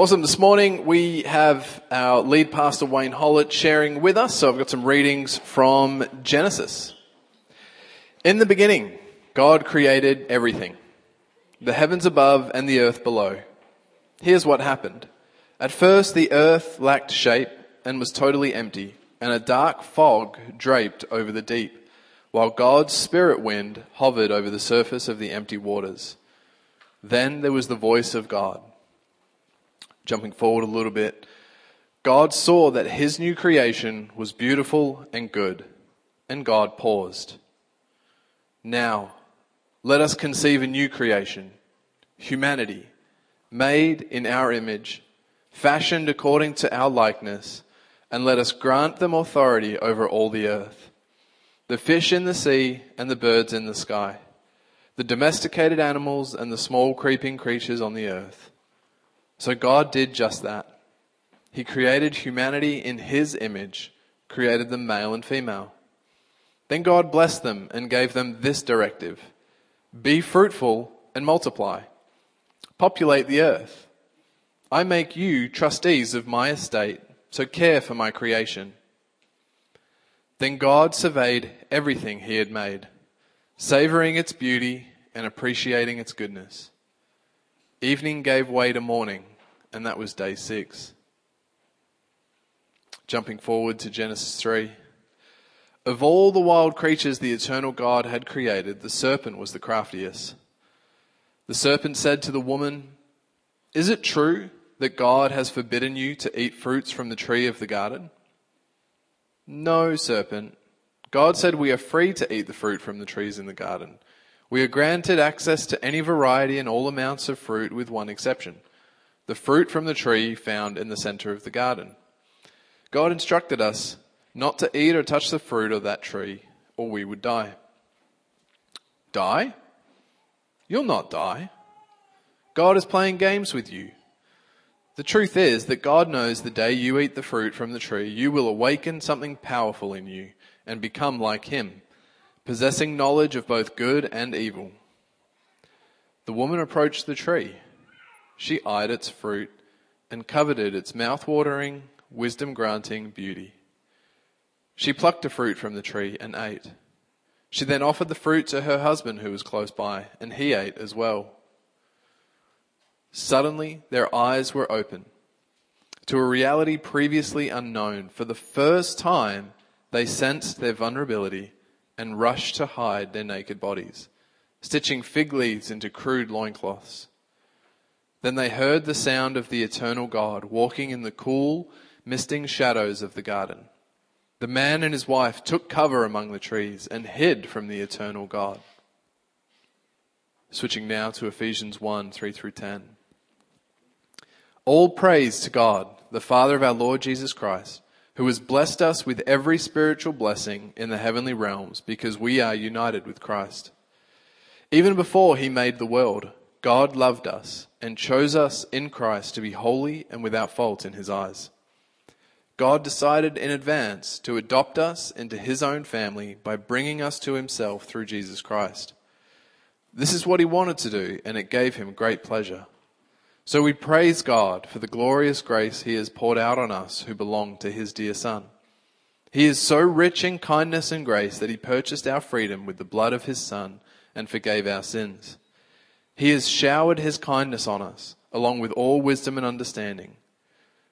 Awesome. This morning we have our lead pastor Wayne Hollett sharing with us. So I've got some readings from Genesis. In the beginning, God created everything. The heavens above and the earth below. Here's what happened. At first the earth lacked shape and was totally empty, and a dark fog draped over the deep, while God's spirit wind hovered over the surface of the empty waters. Then there was the voice of God jumping forward a little bit, God saw that his new creation was beautiful and good, and God paused. Now, let us conceive a new creation, humanity, made in our image, fashioned according to our likeness, and let us grant them authority over all the earth, the fish in the sea and the birds in the sky, the domesticated animals and the small creeping creatures on the earth so God did just that. He created humanity in His image, created them male and female. Then God blessed them and gave them this directive Be fruitful and multiply, populate the earth. I make you trustees of my estate, so care for my creation. Then God surveyed everything He had made, savoring its beauty and appreciating its goodness. Evening gave way to morning, and that was day six. Jumping forward to Genesis 3. Of all the wild creatures the eternal God had created, the serpent was the craftiest. The serpent said to the woman, Is it true that God has forbidden you to eat fruits from the tree of the garden? No, serpent. God said we are free to eat the fruit from the trees in the garden. We are granted access to any variety and all amounts of fruit with one exception the fruit from the tree found in the center of the garden. God instructed us not to eat or touch the fruit of that tree, or we would die. Die? You'll not die. God is playing games with you. The truth is that God knows the day you eat the fruit from the tree, you will awaken something powerful in you and become like Him possessing knowledge of both good and evil. The woman approached the tree. She eyed its fruit and coveted its mouth-watering, wisdom-granting beauty. She plucked a fruit from the tree and ate. She then offered the fruit to her husband who was close by, and he ate as well. Suddenly, their eyes were open to a reality previously unknown. For the first time, they sensed their vulnerability and rushed to hide their naked bodies, stitching fig leaves into crude loincloths. Then they heard the sound of the eternal God walking in the cool, misting shadows of the garden. The man and his wife took cover among the trees and hid from the eternal God. Switching now to Ephesians 1 3 through 10. All praise to God, the Father of our Lord Jesus Christ who has blessed us with every spiritual blessing in the heavenly realms because we are united with Christ. Even before he made the world, God loved us and chose us in Christ to be holy and without fault in his eyes. God decided in advance to adopt us into his own family by bringing us to himself through Jesus Christ. This is what he wanted to do, and it gave him great pleasure. So we praise God for the glorious grace he has poured out on us who belong to his dear Son. He is so rich in kindness and grace that he purchased our freedom with the blood of his Son and forgave our sins. He has showered his kindness on us, along with all wisdom and understanding.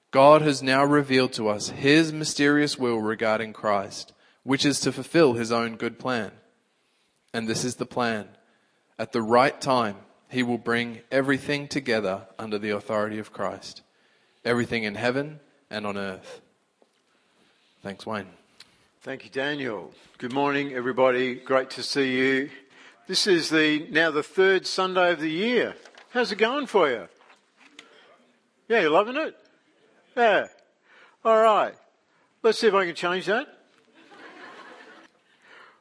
God has now revealed to us his mysterious will regarding Christ, which is to fulfill his own good plan. And this is the plan. At the right time, he will bring everything together under the authority of Christ. Everything in heaven and on earth. Thanks, Wayne. Thank you, Daniel. Good morning, everybody. Great to see you. This is the now the third Sunday of the year. How's it going for you? Yeah, you're loving it? Yeah. All right. Let's see if I can change that.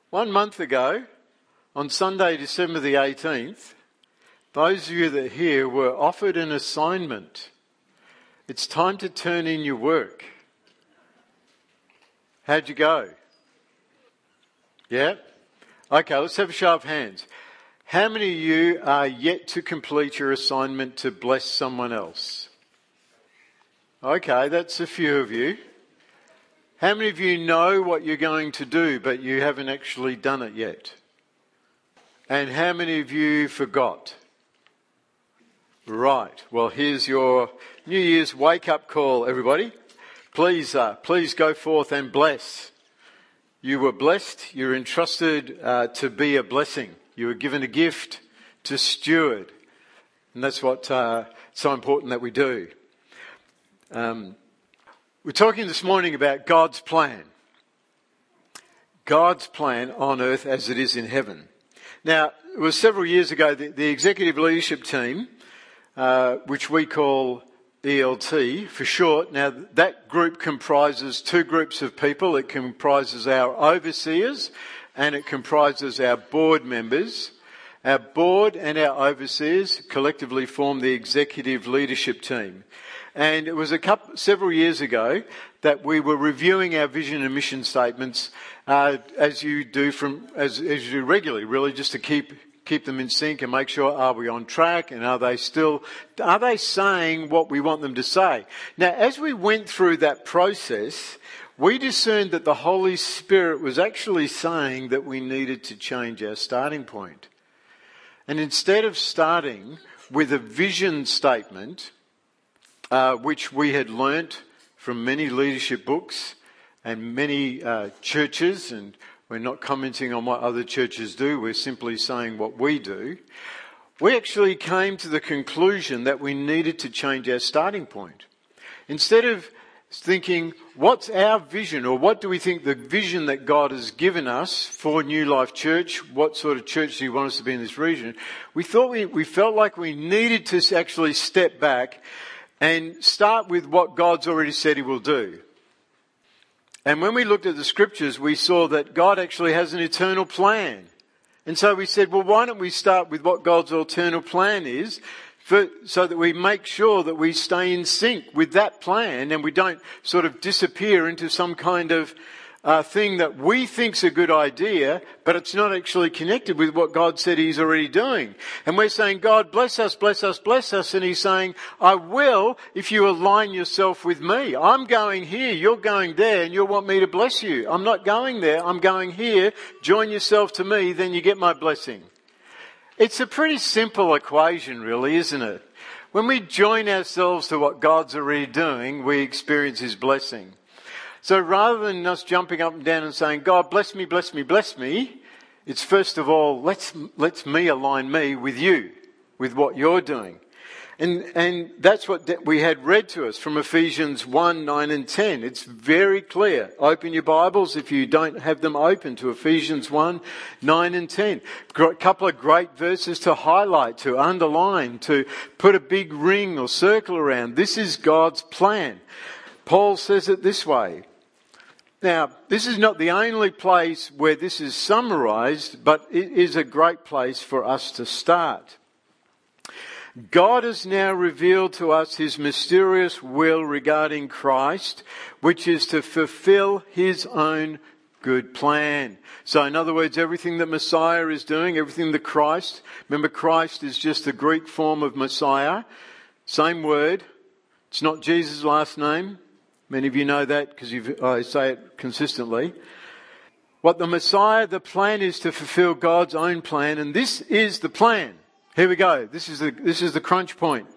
One month ago, on Sunday, December the 18th, those of you that are here were offered an assignment. It's time to turn in your work. How'd you go? Yeah? Okay, let's have a show of hands. How many of you are yet to complete your assignment to bless someone else? Okay, that's a few of you. How many of you know what you're going to do, but you haven't actually done it yet? And how many of you forgot? Right. Well, here's your New Year's wake up call, everybody. Please, uh, please go forth and bless. You were blessed. You're entrusted uh, to be a blessing. You were given a gift to steward. And that's what's uh, so important that we do. Um, we're talking this morning about God's plan. God's plan on earth as it is in heaven. Now, it was several years ago, the, the executive leadership team, uh, which we call ELT for short. Now, that group comprises two groups of people. It comprises our overseers and it comprises our board members. Our board and our overseers collectively form the executive leadership team. And it was a couple, several years ago that we were reviewing our vision and mission statements, uh, as you do from, as, as you do regularly, really, just to keep keep them in sync and make sure are we on track and are they still are they saying what we want them to say? Now as we went through that process we discerned that the holy spirit was actually saying that we needed to change our starting point. And instead of starting with a vision statement uh, which we had learnt from many leadership books and many uh, churches and we're not commenting on what other churches do, we're simply saying what we do. We actually came to the conclusion that we needed to change our starting point. Instead of thinking, what's our vision or what do we think the vision that God has given us for New Life Church, what sort of church do you want us to be in this region? We thought we, we felt like we needed to actually step back and start with what God's already said He will do. And when we looked at the scriptures, we saw that God actually has an eternal plan. And so we said, well, why don't we start with what God's eternal plan is for, so that we make sure that we stay in sync with that plan and we don't sort of disappear into some kind of uh, thing that we think's a good idea, but it's not actually connected with what God said He's already doing. And we're saying, God, bless us, bless us, bless us. And He's saying, I will if you align yourself with me. I'm going here, you're going there, and you'll want me to bless you. I'm not going there, I'm going here. Join yourself to me, then you get my blessing. It's a pretty simple equation, really, isn't it? When we join ourselves to what God's already doing, we experience His blessing. So rather than us jumping up and down and saying, God, bless me, bless me, bless me, it's first of all, let's, let's me align me with you, with what you're doing. And, and that's what we had read to us from Ephesians 1, 9 and 10. It's very clear. Open your Bibles if you don't have them open to Ephesians 1, 9 and 10. A couple of great verses to highlight, to underline, to put a big ring or circle around. This is God's plan. Paul says it this way. Now, this is not the only place where this is summarized, but it is a great place for us to start. God has now revealed to us his mysterious will regarding Christ, which is to fulfill his own good plan. So in other words, everything that Messiah is doing, everything that Christ, remember Christ is just the Greek form of Messiah, same word. It's not Jesus' last name. Many of you know that because I say it consistently. What the Messiah, the plan is to fulfill God's own plan, and this is the plan. Here we go. This is the, this is the crunch point.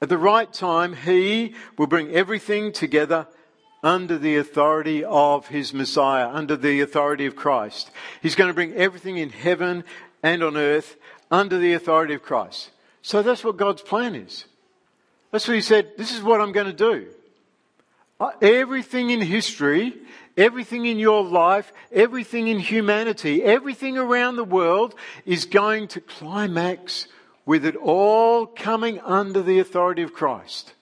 At the right time, He will bring everything together under the authority of His Messiah, under the authority of Christ. He's going to bring everything in heaven and on earth under the authority of Christ. So that's what God's plan is. That's what He said, this is what I'm going to do. Everything in history, everything in your life, everything in humanity, everything around the world is going to climax with it all coming under the authority of Christ.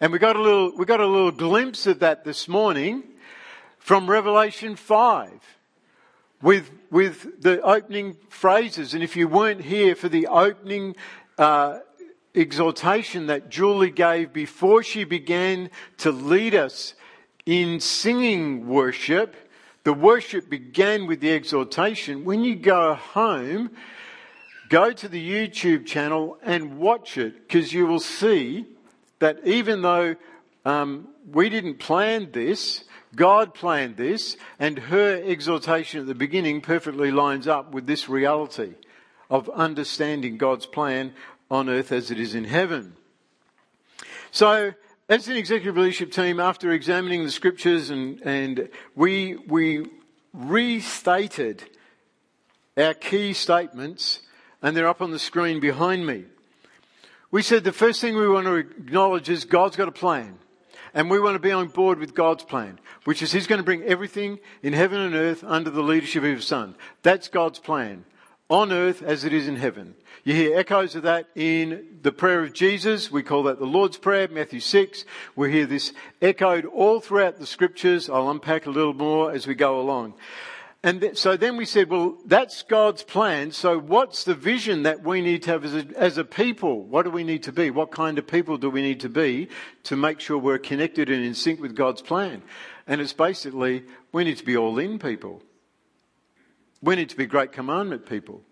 And we got a little, we got a little glimpse of that this morning from Revelation 5 with, with the opening phrases. And if you weren't here for the opening uh, exhortation that Julie gave before she began to lead us in singing worship. The worship began with the exhortation. When you go home, go to the YouTube channel and watch it because you will see that even though um, we didn't plan this, God planned this, and her exhortation at the beginning perfectly lines up with this reality of understanding God's plan on earth as it is in heaven. So, as an executive leadership team, after examining the scriptures and, and we, we restated our key statements, and they're up on the screen behind me. We said the first thing we want to acknowledge is God's got a plan. And we want to be on board with God's plan, which is He's going to bring everything in heaven and earth under the leadership of His Son. That's God's plan. On earth as it is in heaven. You hear echoes of that in the prayer of Jesus. We call that the Lord's Prayer, Matthew 6. We hear this echoed all throughout the scriptures. I'll unpack a little more as we go along. And th- so then we said, well, that's God's plan. So what's the vision that we need to have as a, as a people? What do we need to be? What kind of people do we need to be to make sure we're connected and in sync with God's plan? And it's basically, we need to be all in people. We need to be great commandment people.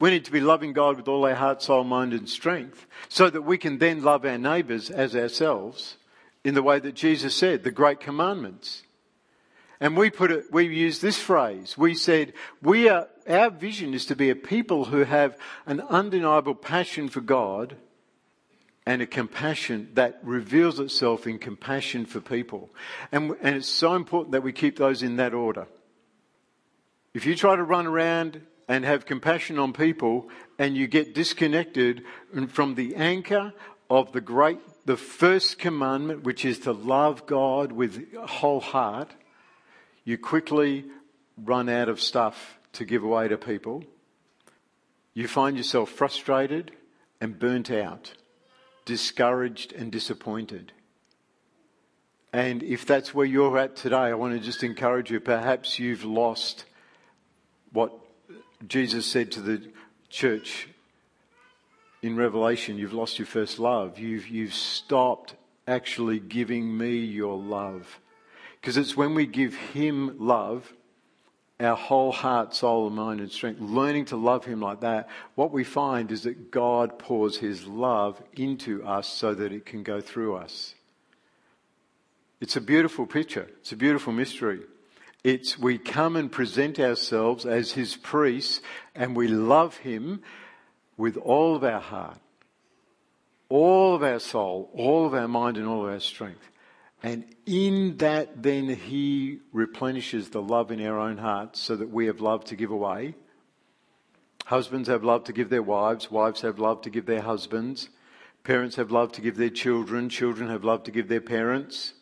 We need to be loving God with all our heart, soul, mind, and strength so that we can then love our neighbours as ourselves in the way that Jesus said, the great commandments. And we put it, we used this phrase. We said, we are, our vision is to be a people who have an undeniable passion for God and a compassion that reveals itself in compassion for people. And, and it's so important that we keep those in that order. If you try to run around and have compassion on people and you get disconnected from the anchor of the great, the first commandment, which is to love God with whole heart, you quickly run out of stuff to give away to people. You find yourself frustrated and burnt out, discouraged and disappointed. And if that's where you're at today, I want to just encourage you. Perhaps you've lost what Jesus said to the church in Revelation. You've lost your first love. You've, you've stopped actually giving me your love. Because it's when we give Him love, our whole heart, soul, mind, and strength, learning to love Him like that, what we find is that God pours His love into us so that it can go through us. It's a beautiful picture. It's a beautiful mystery. It's we come and present ourselves as His priests and we love Him with all of our heart, all of our soul, all of our mind, and all of our strength. And in that, then He replenishes the love in our own hearts so that we have love to give away. Husbands have love to give their wives, wives have love to give their husbands, parents have love to give their children, children have love to give their parents,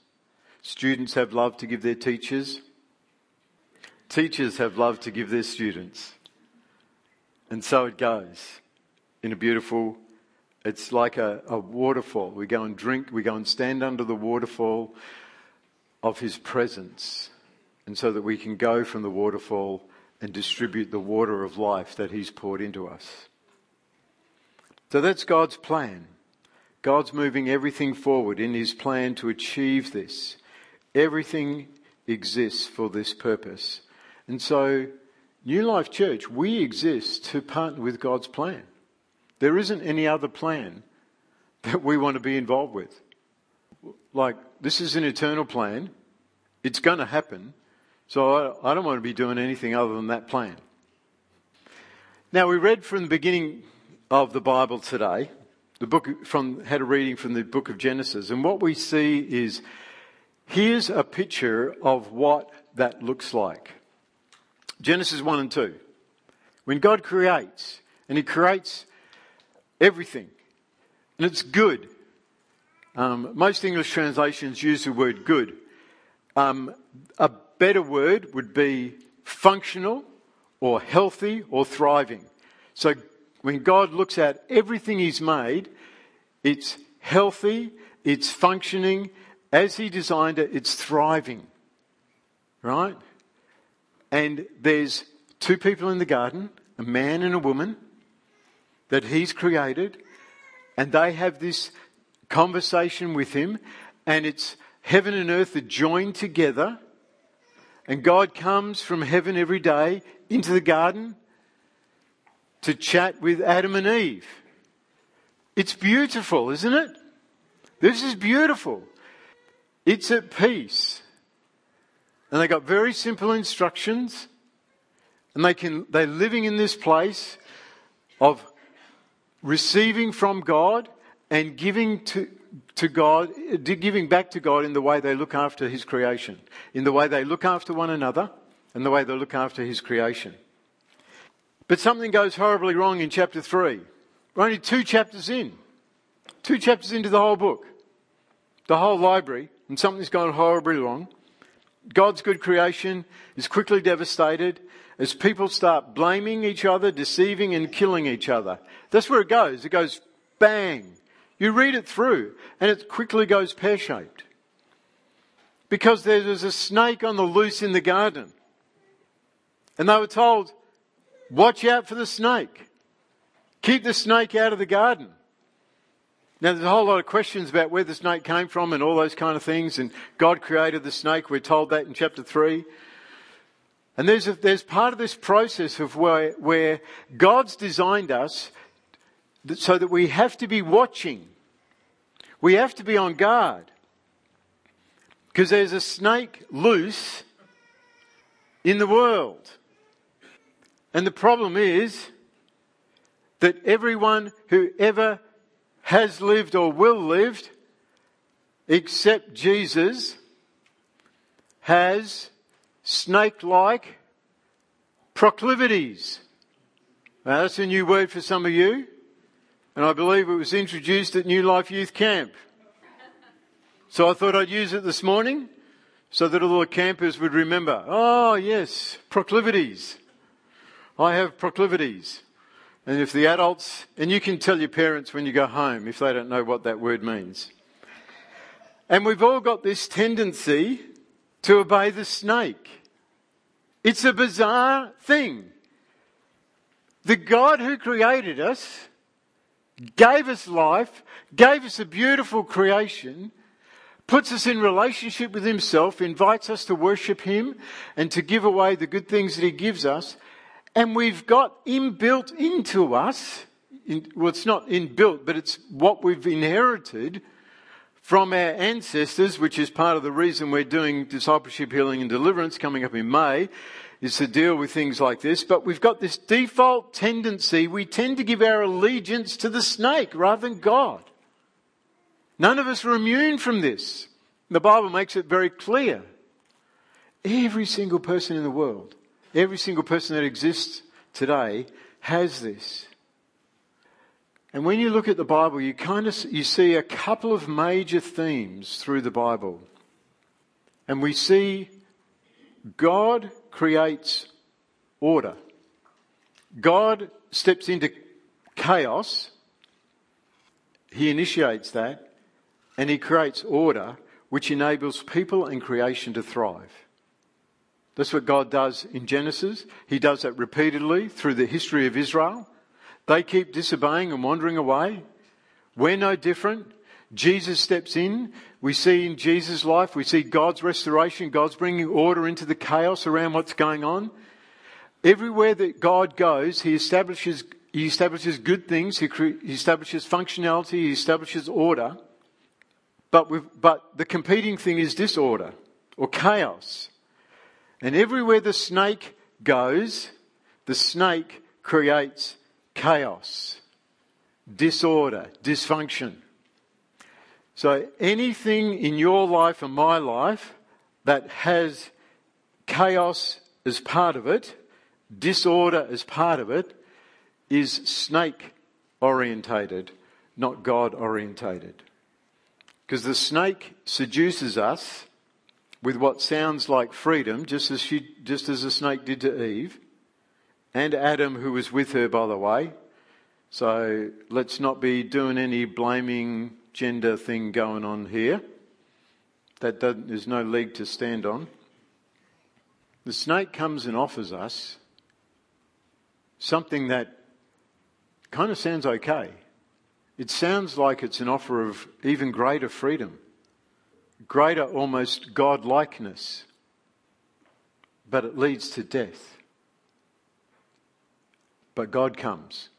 students have love to give their teachers, teachers have loved to give their students. And so it goes in a beautiful it's like a, a waterfall. We go and drink, we go and stand under the waterfall of His presence. And so that we can go from the waterfall and distribute the water of life that He's poured into us. So that's God's plan. God's moving everything forward in His plan to achieve this. Everything exists for this purpose. And so, New Life Church, we exist to partner with God's plan. There isn't any other plan that we want to be involved with. Like, this is an eternal plan. It's going to happen. So I, don't want to be doing anything other than that plan. Now, we read from the beginning of the Bible today, the book from, had a reading from the book of Genesis, and what we see is here's a picture of what that looks like. Genesis 1 and 2. When God creates, and He creates Everything. And it's good. Um, most English translations use the word good. Um, a better word would be functional or healthy or thriving. So when God looks at everything He's made, it's healthy, it's functioning as He designed it, it's thriving. Right? And there's two people in the garden, a man and a woman that he's created, and they have this conversation with him, and it's heaven and earth are joined together, and God comes from heaven every day into the garden to chat with Adam and Eve. It's beautiful, isn't it? This is beautiful. It's at peace. And they got very simple instructions. And they can, they're living in this place of receiving from God and giving to, to God, giving back to God in the way they look after His creation, in the way they look after one another, and the way they look after His creation. But something goes horribly wrong in chapter 3. We're only two chapters in. Two chapters into the whole book. The whole library. And something's gone horribly wrong. God's good creation is quickly devastated as people start blaming each other, deceiving and killing each other. That's where it goes. It goes bang. You read it through and it quickly goes pear shaped. Because there was a snake on the loose in the garden. And they were told, watch out for the snake. Keep the snake out of the garden. Now, there's a whole lot of questions about where the snake came from and all those kind of things. And God created the snake. We're told that in chapter 3. And there's, a, there's part of this process of where, where God's designed us so that we have to be watching. We have to be on guard. Because there's a snake loose in the world. And the problem is that everyone who ever has lived or will live, except Jesus, has snake like proclivities. Now, that's a new word for some of you, and I believe it was introduced at New Life Youth Camp. So I thought I'd use it this morning so that all the campers would remember. Oh, yes, proclivities. I have proclivities. And if the adults, and you can tell your parents when you go home if they don't know what that word means. And we've all got this tendency to obey the snake. It's a bizarre thing. The God who created us gave us life, gave us a beautiful creation, puts us in relationship with Himself, invites us to worship Him and to give away the good things that He gives us, and we've got inbuilt into us, in, well, it's not inbuilt, but it's what we've inherited from our ancestors, which is part of the reason we're doing discipleship, healing, and deliverance coming up in May, is to deal with things like this. But we've got this default tendency, we tend to give our allegiance to the snake rather than God. None of us are immune from this. The Bible makes it very clear. Every single person in the world Every single person that exists today has this. And when you look at the Bible, you kind of you see a couple of major themes through the Bible. And we see God creates order. God steps into chaos. He initiates that and he creates order which enables people and creation to thrive. That's what God does in Genesis. He does that repeatedly through the history of Israel. They keep disobeying and wandering away. We're no different. Jesus steps in. We see in Jesus' life, we see God's restoration. God's bringing order into the chaos around what's going on. Everywhere that God goes, He establishes, He establishes good things. He, cre- he establishes functionality. He establishes order. But, but the competing thing is disorder or chaos. And everywhere the snake goes, the snake creates chaos, disorder, dysfunction. So anything in your life and my life that has chaos as part of it, disorder as part of it, is snake orientated, not God orientated. Because the snake seduces us with what sounds like freedom, just as she, just as the snake did to Eve, and Adam, who was with her, by the way. So let's not be doing any blaming gender thing going on here. That there's no leg to stand on. The snake comes and offers us something that kind of sounds okay. It sounds like it's an offer of even greater freedom greater almost godlikeness, but it leads to death. But God comes,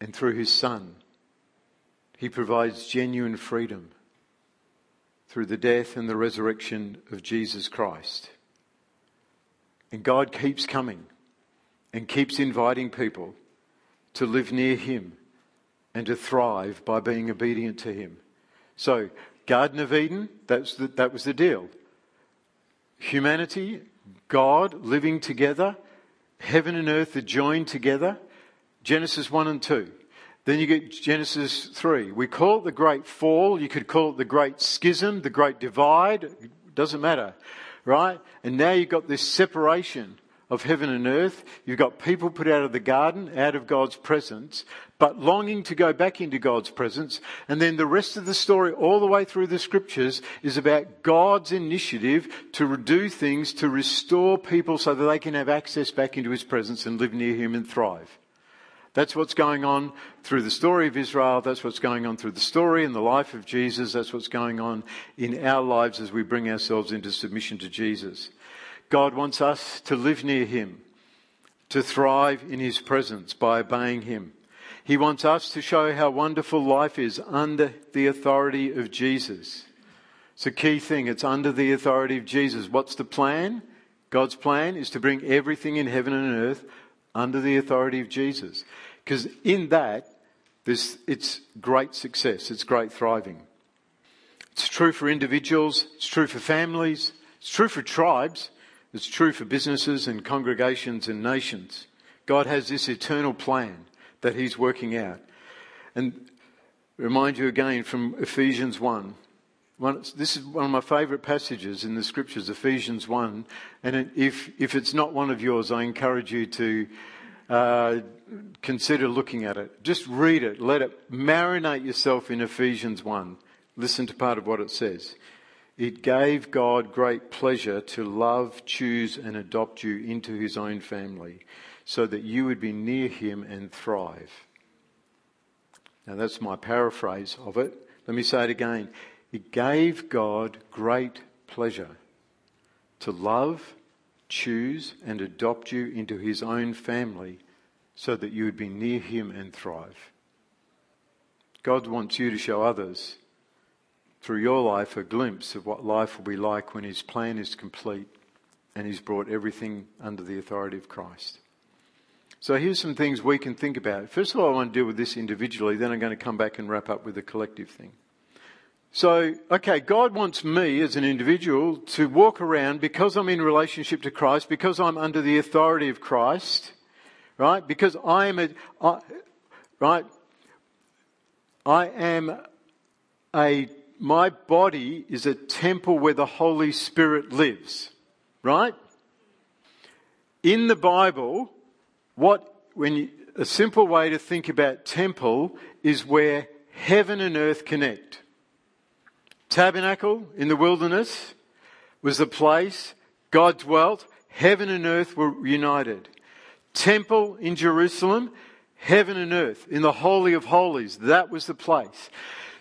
and through his Son, He provides genuine freedom through the death and the resurrection of Jesus Christ. And God keeps coming and keeps inviting people to live near Him and to thrive by being obedient to Him. So, Garden of Eden, the, that was the deal. Humanity, God living together, heaven and earth are joined together. Genesis 1 and 2. Then you get Genesis 3. We call it the great fall. You could call it the great schism, the great divide. It doesn't matter, right? And now you've got this separation of heaven and earth. You've got people put out of the garden, out of God's presence, but longing to go back into God's presence. And then the rest of the story, all the way through the scriptures, is about God's initiative to do things to restore people so that they can have access back into His presence and live near Him and thrive. That's what's going on through the story of Israel. That's what's going on through the story and the life of Jesus. That's what's going on in our lives as we bring ourselves into submission to Jesus. God wants us to live near Him, to thrive in His presence by obeying Him. He wants us to show how wonderful life is under the authority of Jesus. It's a key thing. It's under the authority of Jesus. What's the plan? God's plan is to bring everything in heaven and earth under the authority of Jesus. Because in that, it's great success, it's great thriving. It's true for individuals, it's true for families, it's true for tribes, it's true for businesses and congregations and nations. God has this eternal plan that He's working out. And remind you again from Ephesians 1. One, this is one of my favourite passages in the scriptures, Ephesians 1. And if, if it's not one of yours, I encourage you to uh, consider looking at it. Just read it. Let it marinate yourself in Ephesians 1. Listen to part of what it says. It gave God great pleasure to love, choose, and adopt you into his own family so that you would be near him and thrive. Now, that's my paraphrase of it. Let me say it again. It gave God great pleasure to love, choose, and adopt you into his own family so that you would be near him and thrive. God wants you to show others through your life a glimpse of what life will be like when his plan is complete and he's brought everything under the authority of Christ. So here's some things we can think about. First of all, I want to deal with this individually, then I'm going to come back and wrap up with the collective thing. So, okay, God wants me as an individual to walk around because I'm in relationship to Christ, because I'm under the authority of Christ, right? Because I am a, I, right? I am a, my body is a temple where the Holy Spirit lives, right? In the Bible, what, when you, a simple way to think about temple is where heaven and earth connect tabernacle in the wilderness was the place God dwelt, heaven and earth were united. Temple in Jerusalem, heaven and earth, in the Holy of Holies, that was the place.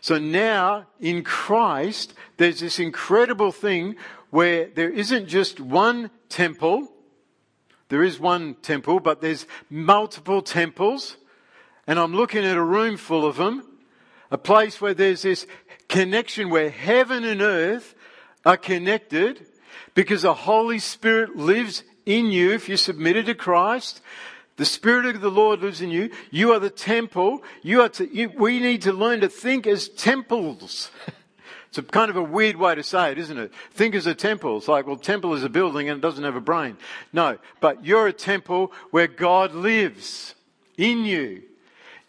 So now in Christ, there's this incredible thing where there isn't just one temple, there is one temple, but there's multiple temples, and I'm looking at a room full of them, a place where there's this connection where heaven and earth are connected because the Holy Spirit lives in you if you submitted to Christ. The Spirit of the Lord lives in you. You are the temple. You are to, you, we need to learn to think as temples. it's a kind of a weird way to say it, isn't it? Think as a temple. It's like, well, temple is a building and it doesn't have a brain. No, but you're a temple where God lives in you.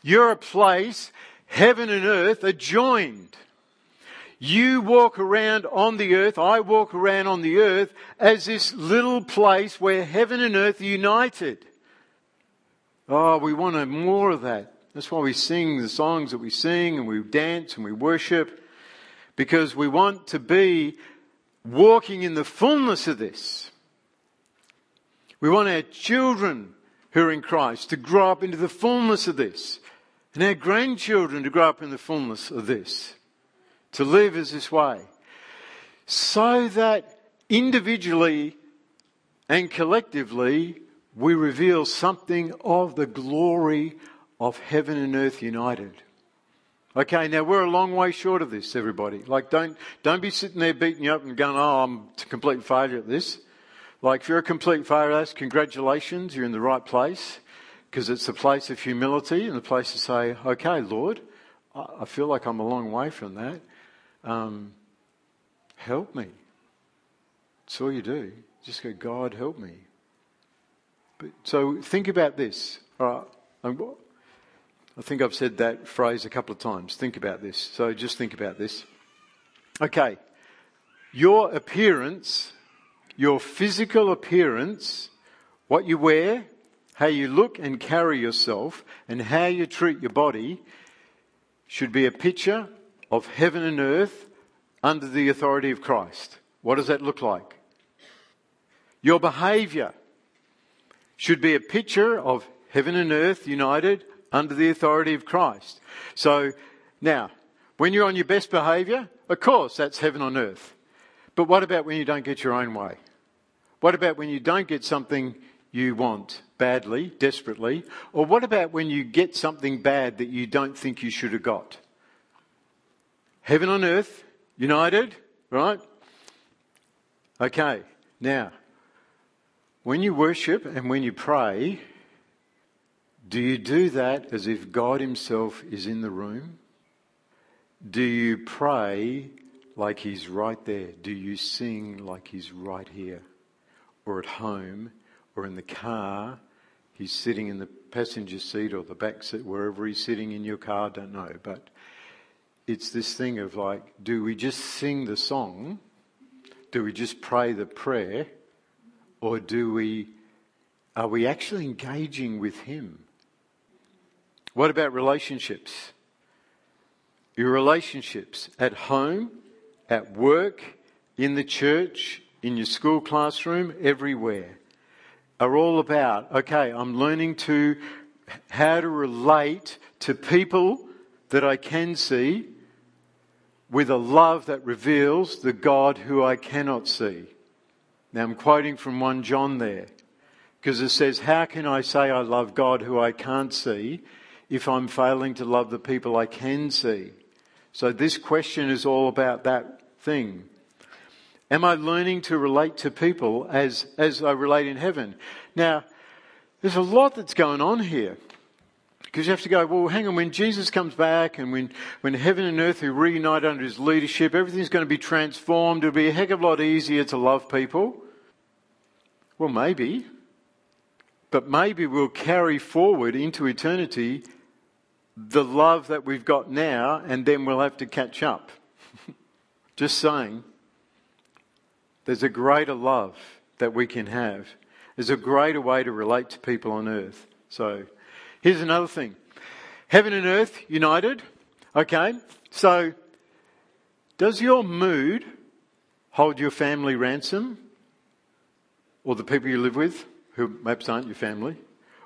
You're a place, heaven and earth are joined. You walk around on the earth, I walk around on the earth as this little place where heaven and earth are united. Oh, we want more of that. That's why we sing the songs that we sing and we dance and we worship because we want to be walking in the fullness of this. We want our children who are in Christ to grow up into the fullness of this and our grandchildren to grow up in the fullness of this to live as this way, so that individually and collectively we reveal something of the glory of heaven and earth united. Okay, now we're a long way short of this, everybody. Like, don't, don't be sitting there beating you up and going, oh, I'm a complete failure at this. Like, if you're a complete failure at this, congratulations, you're in the right place. Because it's the place of humility and the place to say, okay, Lord, I feel like I'm a long way from that. Um, help me. That's all you do. Just go, God, help me. But, so think about this. All right. I think I've said that phrase a couple of times. Think about this. So just think about this. Okay. Your appearance, your physical appearance, what you wear, how you look and carry yourself, and how you treat your body should be a picture of heaven and earth under the authority of Christ. What does that look like? Your behavior should be a picture of heaven and earth united under the authority of Christ. So now, when you're on your best behavior, of course, that's heaven on earth. But what about when you don't get your own way? What about when you don't get something you want badly, desperately? Or what about when you get something bad that you don't think you should have got? Heaven on earth, united, right? Okay, now, when you worship and when you pray, do you do that as if God Himself is in the room? Do you pray like He's right there? Do you sing like He's right here? Or at home, or in the car, He's sitting in the passenger seat or the back seat, wherever He's sitting in your car, I don't know. But it's this thing of like, do we just sing the song? Do we just pray the prayer? Or do we, are we actually engaging with Him? What about relationships? Your relationships at home, at work, in the church, in your school classroom, everywhere are all about, okay, I'm learning to how to relate to people that I can see with a love that reveals the God who I cannot see. Now I'm quoting from 1 John there because it says, how can I say I love God who I can't see if I'm failing to love the people I can see? So this question is all about that thing. Am I learning to relate to people as, as I relate in heaven? Now, there's a lot that's going on here. Because you have to go, well, hang on, when Jesus comes back and when, when heaven and earth are reunited under his leadership, everything's going to be transformed. It'll be a heck of a lot easier to love people. Well, maybe. But maybe we'll carry forward into eternity the love that we've got now, and then we'll have to catch up. Just saying. There's a greater love that we can have. There's a greater way to relate to people on earth. So, here's another thing Heaven and earth united. Okay, so does your mood hold your family ransom? Or the people you live with, who perhaps aren't your family?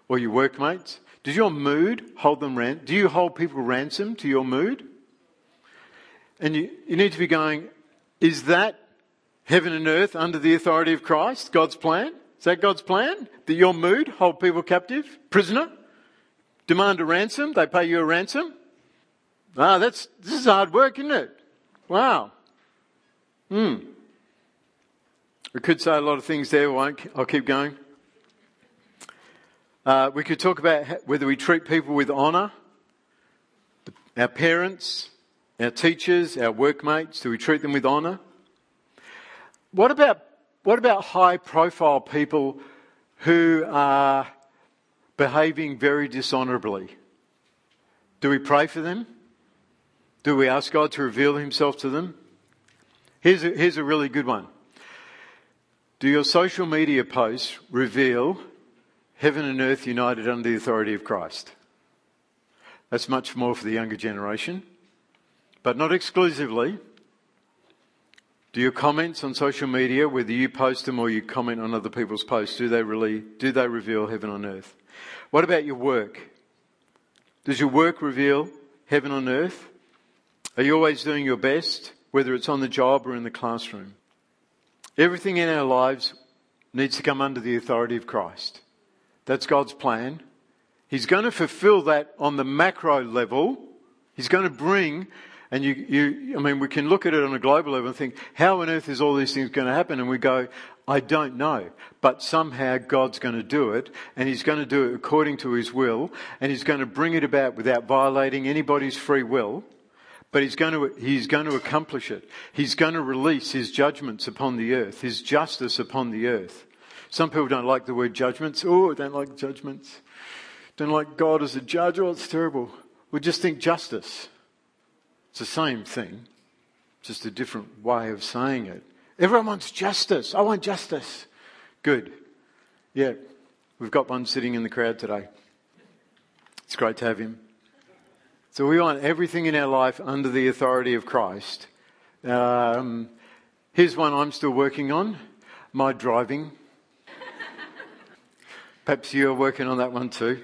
Or your workmates? Does your mood hold them ran- Do you hold people ransom to your mood? And you, you need to be going, is that heaven and earth under the authority of Christ, God's plan? Is that God's plan? That your mood hold people captive, prisoner? Demand a ransom, they pay you a ransom? Ah, that's, this is hard work, isn't it? Wow. Hmm. We could say a lot of things there, won't, I'll keep going. Uh, we could talk about whether we treat people with honour, our parents, our teachers, our workmates. Do we treat them with honour? What about what about high profile people who are behaving very dishonourably? Do we pray for them? Do we ask God to reveal Himself to them? Here's a, here's a really good one. Do your social media posts reveal heaven and earth united under the authority of Christ. That's much more for the younger generation, but not exclusively. Do your comments on social media, whether you post them or you comment on other people's posts, do they really, do they reveal heaven on earth? What about your work? Does your work reveal heaven on earth? Are you always doing your best, whether it's on the job or in the classroom? Everything in our lives needs to come under the authority of Christ. That's God's plan. He's going to fulfill that on the macro level He's going to bring, and you, you, I mean, we can look at it on a global level and think, how on earth is all these things going to happen? And we go, I don't know. But somehow God's going to do it, and He's going to do it according to His will, and He's going to bring it about without violating anybody's free will. But he's going, to, he's going to accomplish it. He's going to release his judgments upon the earth, his justice upon the earth. Some people don't like the word judgments. Oh, don't like judgments. Don't like God as a judge. Oh, it's terrible. We just think justice. It's the same thing, just a different way of saying it. Everyone wants justice. I want justice. Good. Yeah, we've got one sitting in the crowd today. It's great to have him. So we want everything in our life under the authority of Christ. Um, here's one I'm still working on my driving. Perhaps you're working on that one too.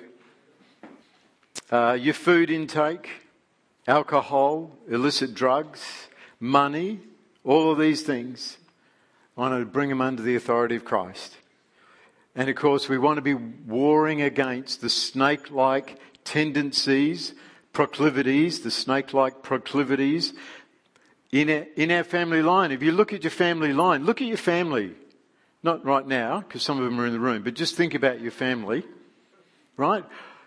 Uh, your food intake, alcohol, illicit drugs, money, all of these things. I want to bring them under the authority of Christ. And of course, we want to be warring against the snake like tendencies, proclivities, the snake like proclivities in our, in our family line. If you look at your family line, look at your family. Not right now, because some of them are in the room, but just think about your family, right?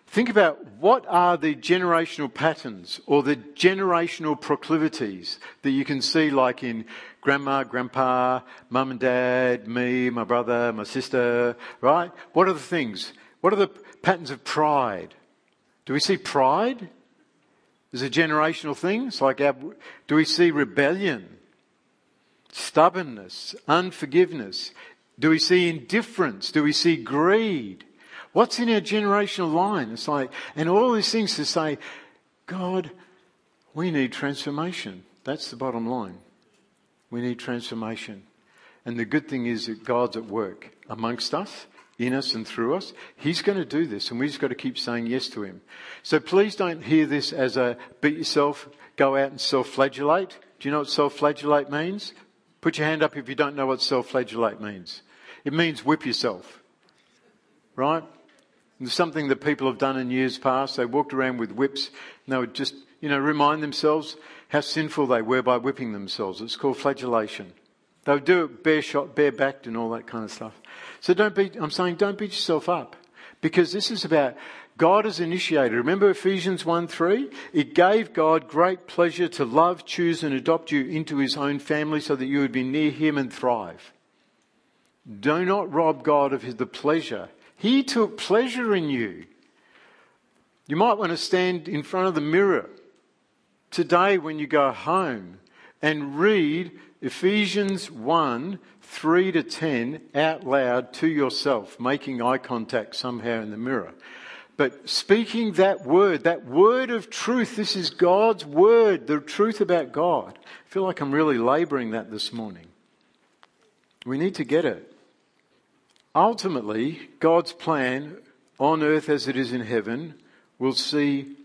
Think about what are the generational patterns or the generational proclivities that you can see, like in grandma, grandpa, mum and dad, me, my brother, my sister, right? What are the things? What are the patterns of pride? Do we see pride as a generational thing? It's like our, do we see rebellion, stubbornness, unforgiveness? Do we see indifference? Do we see greed? What's in our generational line? It's like, and all these things to say, God, we need transformation. That's the bottom line. We need transformation. And the good thing is that God's at work amongst us, in us and through us. He's going to do this and we just got to keep saying yes to Him. So please don't hear this as a beat yourself, go out and self-flagellate. Do you know what self-flagellate means? Put your hand up if you don't know what self-flagellate means. It means whip yourself. Right? Something that people have done in years past. They walked around with whips and they would just, you know, remind themselves how sinful they were by whipping themselves. It's called flagellation. They would do it bare shot, bare backed and all that kind of stuff. So don't beat, I'm saying don't beat yourself up. Because this is about God has initiated. Remember Ephesians 1 3? It gave God great pleasure to love, choose, and adopt you into his own family so that you would be near him and thrive. Do not rob God of his, the pleasure he took pleasure in you. You might want to stand in front of the mirror today when you go home and read Ephesians 1 3 to 10 out loud to yourself, making eye contact somehow in the mirror. But speaking that word, that word of truth, this is God's word, the truth about God. I feel like I'm really laboring that this morning. We need to get it. Ultimately, God's plan on earth as it is in heaven will see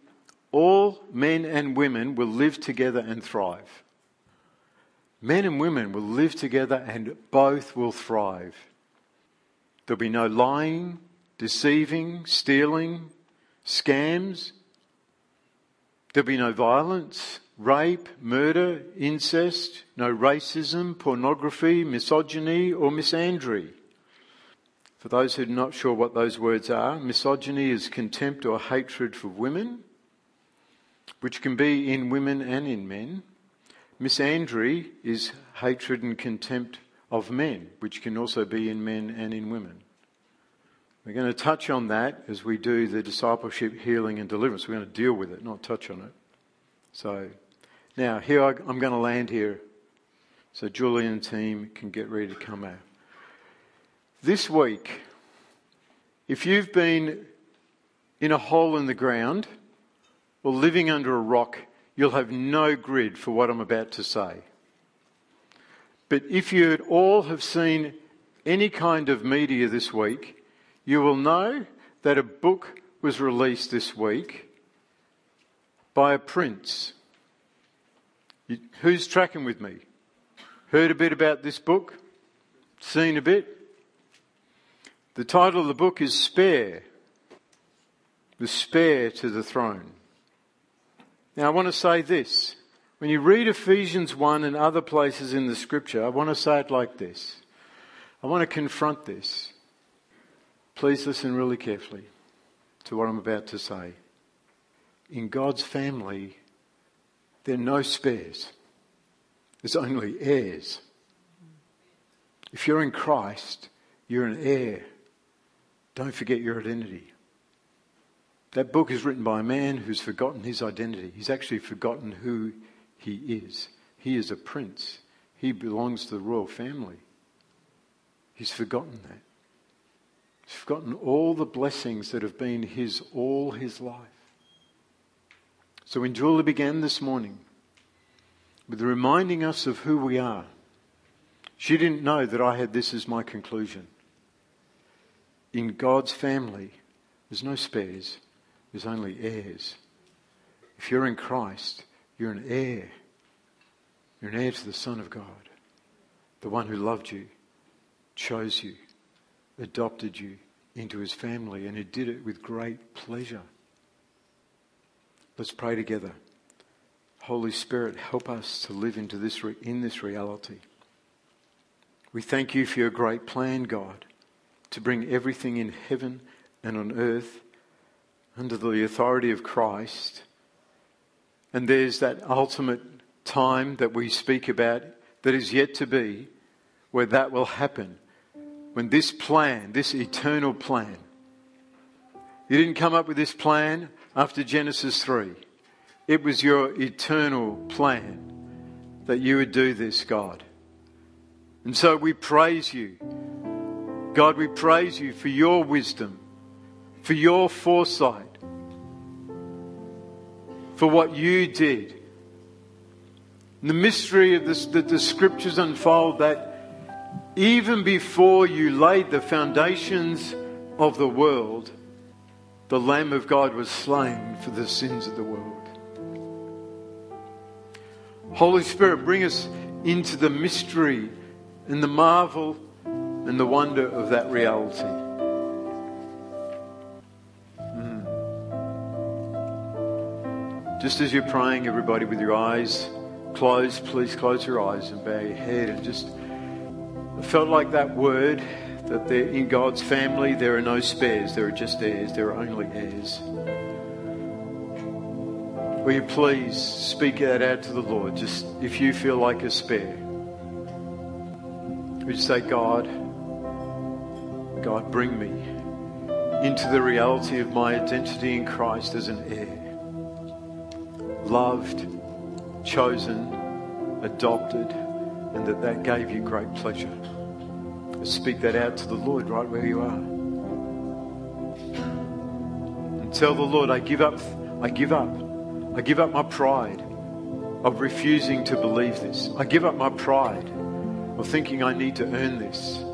all men and women will live together and thrive. Men and women will live together and both will thrive. There'll be no lying, deceiving, stealing, scams. There'll be no violence, rape, murder, incest, no racism, pornography, misogyny, or misandry. For those who are not sure what those words are, misogyny is contempt or hatred for women, which can be in women and in men. Misandry is hatred and contempt of men, which can also be in men and in women. We're going to touch on that as we do the discipleship, healing, and deliverance. We're going to deal with it, not touch on it. So, now here I, I'm going to land here, so Julian and team can get ready to come out. This week, if you've been in a hole in the ground or living under a rock, you'll have no grid for what I'm about to say. But if you at all have seen any kind of media this week, you will know that a book was released this week by a prince. Who's tracking with me? Heard a bit about this book? Seen a bit? The title of the book is Spare. The Spare to the Throne. Now, I want to say this. When you read Ephesians 1 and other places in the scripture, I want to say it like this. I want to confront this. Please listen really carefully to what I'm about to say. In God's family, there are no spares. There's only heirs. If you're in Christ, you're an heir. Don't forget your identity. That book is written by a man who's forgotten his identity. He's actually forgotten who he is. He is a prince. He belongs to the royal family. He's forgotten that. He's forgotten all the blessings that have been his all his life. So when Julie began this morning with reminding us of who we are, she didn't know that I had this as my conclusion. In God's family, there's no spares, there's only heirs. If you're in Christ, you're an heir. You're an heir to the Son of God, the one who loved you, chose you, adopted you into his family, and who did it with great pleasure. Let's pray together. Holy Spirit, help us to live into this re- in this reality. We thank you for your great plan, God, to bring everything in heaven and on earth under the authority of Christ. And there's that ultimate time that we speak about that is yet to be where that will happen. When this plan, this eternal plan, you didn't come up with this plan after Genesis 3. It was your eternal plan that you would do this, God. And so we praise you. God, we praise you for your wisdom, for your foresight, for what you did. The mystery of this, that the scriptures unfold that even before you laid the foundations of the world, the Lamb of God was slain for the sins of the world. Holy Spirit, bring us into the mystery and the marvel and the wonder of that reality. Mm. Just as you're praying, everybody, with your eyes closed, please close your eyes and bow your head and just. I felt like that word that in God's family there are no spares, there are just heirs, there are only heirs. Will you please speak that out to the Lord, just if you feel like a spare? Would you say, God, God, bring me into the reality of my identity in Christ as an heir, loved, chosen, adopted, and that that gave you great pleasure. Speak that out to the Lord right where you are. And tell the Lord, I give up, I give up I give up my pride of refusing to believe this. I give up my pride of thinking I need to earn this.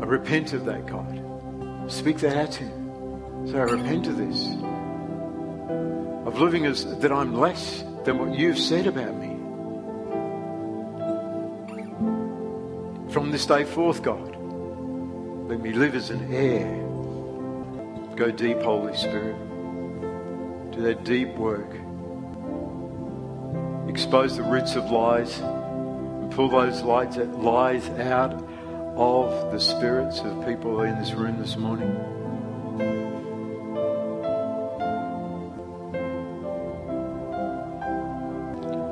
I repent of that, God. Speak that out to Him. Say, I repent of this. Of living as that I'm less than what you've said about me. From this day forth, God, let me live as an heir. Go deep, Holy Spirit do that deep work. Expose the roots of lies and pull those lies out of the spirits of people in this room this morning.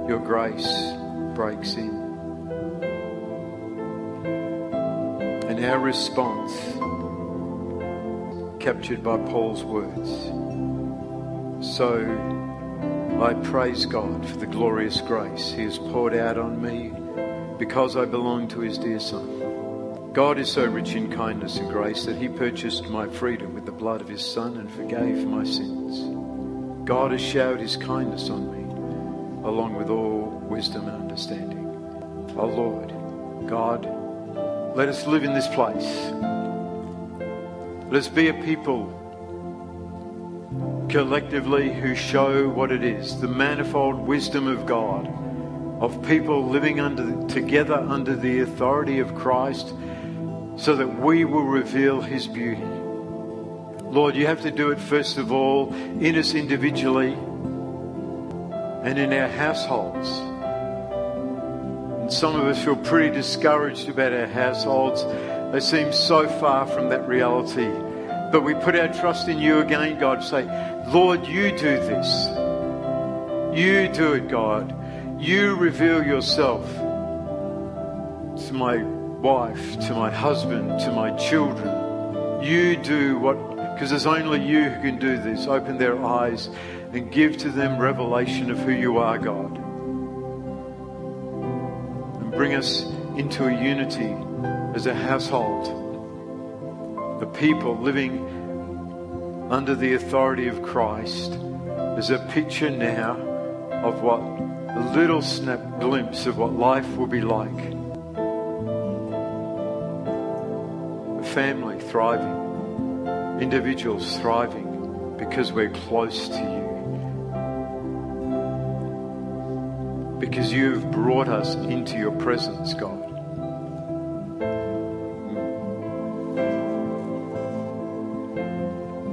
Your grace breaks in. And our response, captured by Paul's words, so I praise God for the glorious grace He has poured out on me because I belong to His dear Son. God is so rich in kindness and grace that He purchased my freedom with the blood of His Son and forgave my sins. God has showered His kindness on me, along with all wisdom and understanding. Oh Lord, God, let us live in this place. Let us be a people collectively who show what it is the manifold wisdom of God, of people living under, together under the authority of Christ, so that we will reveal His beauty. Lord, you have to do it first of all in us individually, and in our households. And some of us feel pretty discouraged about our households. They seem so far from that reality. But we put our trust in you again, God, say, Lord, you do this. You do it, God. You reveal yourself to my wife, to my husband, to my children. You do what, because there's only you who can do this. Open their eyes and give to them revelation of who you are, God. And bring us into a unity as a household, a people living under the authority of Christ. There's a picture now of what a little snap glimpse of what life will be like. Family thriving, individuals thriving because we're close to you. Because you've brought us into your presence, God.